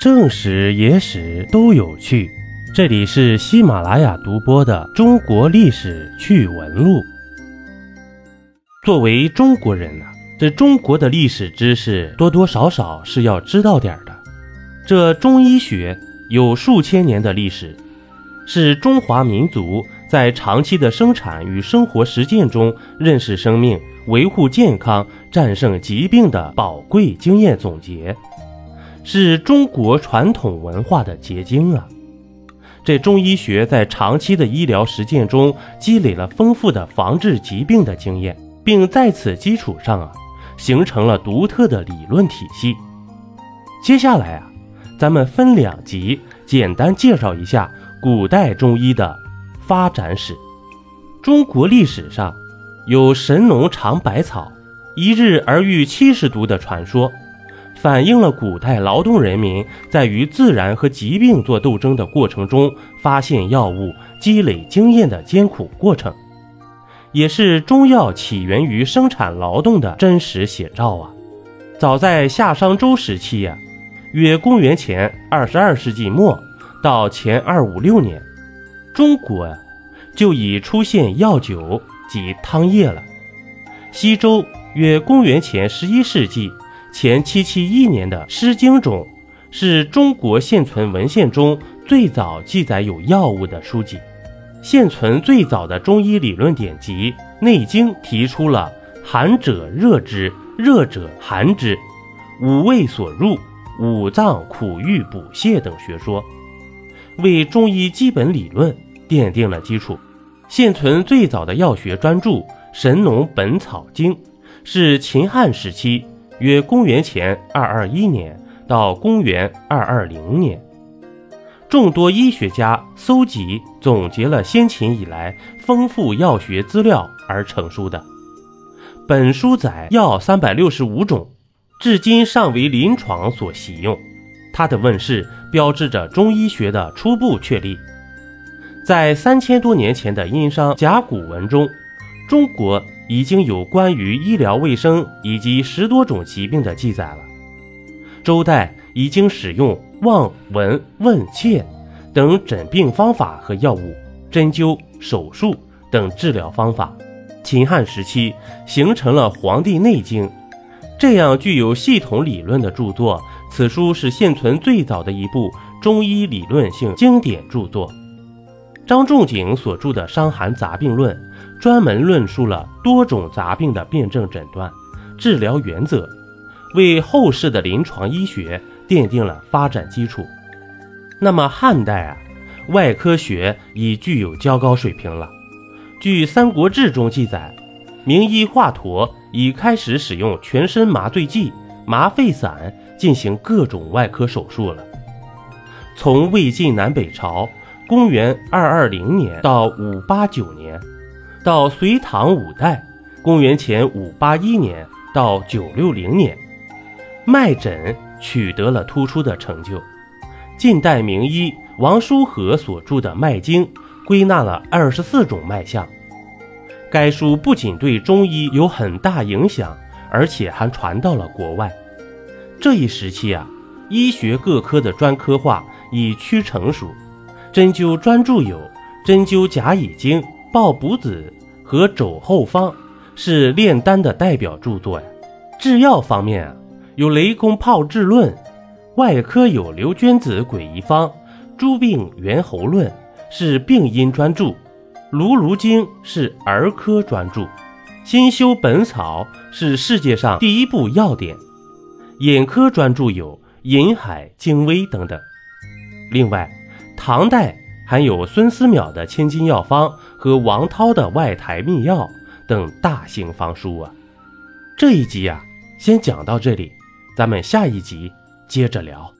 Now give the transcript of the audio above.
正史、野史都有趣，这里是喜马拉雅独播的《中国历史趣闻录》。作为中国人呢，这中国的历史知识多多少少是要知道点的。这中医学有数千年的历史，是中华民族在长期的生产与生活实践中认识生命、维护健康、战胜疾病的宝贵经验总结。是中国传统文化的结晶啊！这中医学在长期的医疗实践中积累了丰富的防治疾病的经验，并在此基础上啊，形成了独特的理论体系。接下来啊，咱们分两集简单介绍一下古代中医的发展史。中国历史上有神农尝百草，一日而遇七十毒的传说。反映了古代劳动人民在与自然和疾病做斗争的过程中发现药物、积累经验的艰苦过程，也是中药起源于生产劳动的真实写照啊！早在夏商周时期呀，约公元前二十二世纪末到前二五六年，中国呀就已出现药酒及汤液了。西周约公元前十一世纪。前七七一年的《诗经》中，是中国现存文献中最早记载有药物的书籍。现存最早的中医理论典籍《内经》提出了“寒者热之，热者寒之，五味所入，五脏苦郁补泻”等学说，为中医基本理论奠定了基础。现存最早的药学专著《神农本草经》，是秦汉时期。约公元前二二一年到公元二二零年，众多医学家搜集总结了先秦以来丰富药学资料而成书的。本书载药三百六十五种，至今尚为临床所习用。它的问世标志着中医学的初步确立。在三千多年前的殷商甲骨文中，中国。已经有关于医疗卫生以及十多种疾病的记载了。周代已经使用望、闻、问、切等诊病方法和药物，针灸、手术等治疗方法。秦汉时期形成了《黄帝内经》这样具有系统理论的著作。此书是现存最早的一部中医理论性经典著作。张仲景所著的《伤寒杂病论》。专门论述了多种杂病的辨证诊断、治疗原则，为后世的临床医学奠定了发展基础。那么汉代啊，外科学已具有较高水平了。据《三国志》中记载，名医华佗已开始使用全身麻醉剂、麻沸散进行各种外科手术了。从魏晋南北朝（公元220年到589年）。到隋唐五代，公元前五八一年到九六零年，脉诊取得了突出的成就。近代名医王叔和所著的《脉经》归纳了二十四种脉象。该书不仅对中医有很大影响，而且还传到了国外。这一时期啊，医学各科的专科化已趋成熟，针灸专著有《针灸甲乙经》。《抱卜子》和《肘后方》是炼丹的代表著作呀。制药方面啊，有《雷公炮制论》；外科有《刘娟子诡异方》《诸病源候论》是病因专著，《卢卢经》是儿科专著，《新修本草》是世界上第一部药典。眼科专著有《银海精微》等等。另外，唐代。还有孙思邈的《千金药方》和王涛的《外台秘药》等大型方书啊。这一集啊，先讲到这里，咱们下一集接着聊。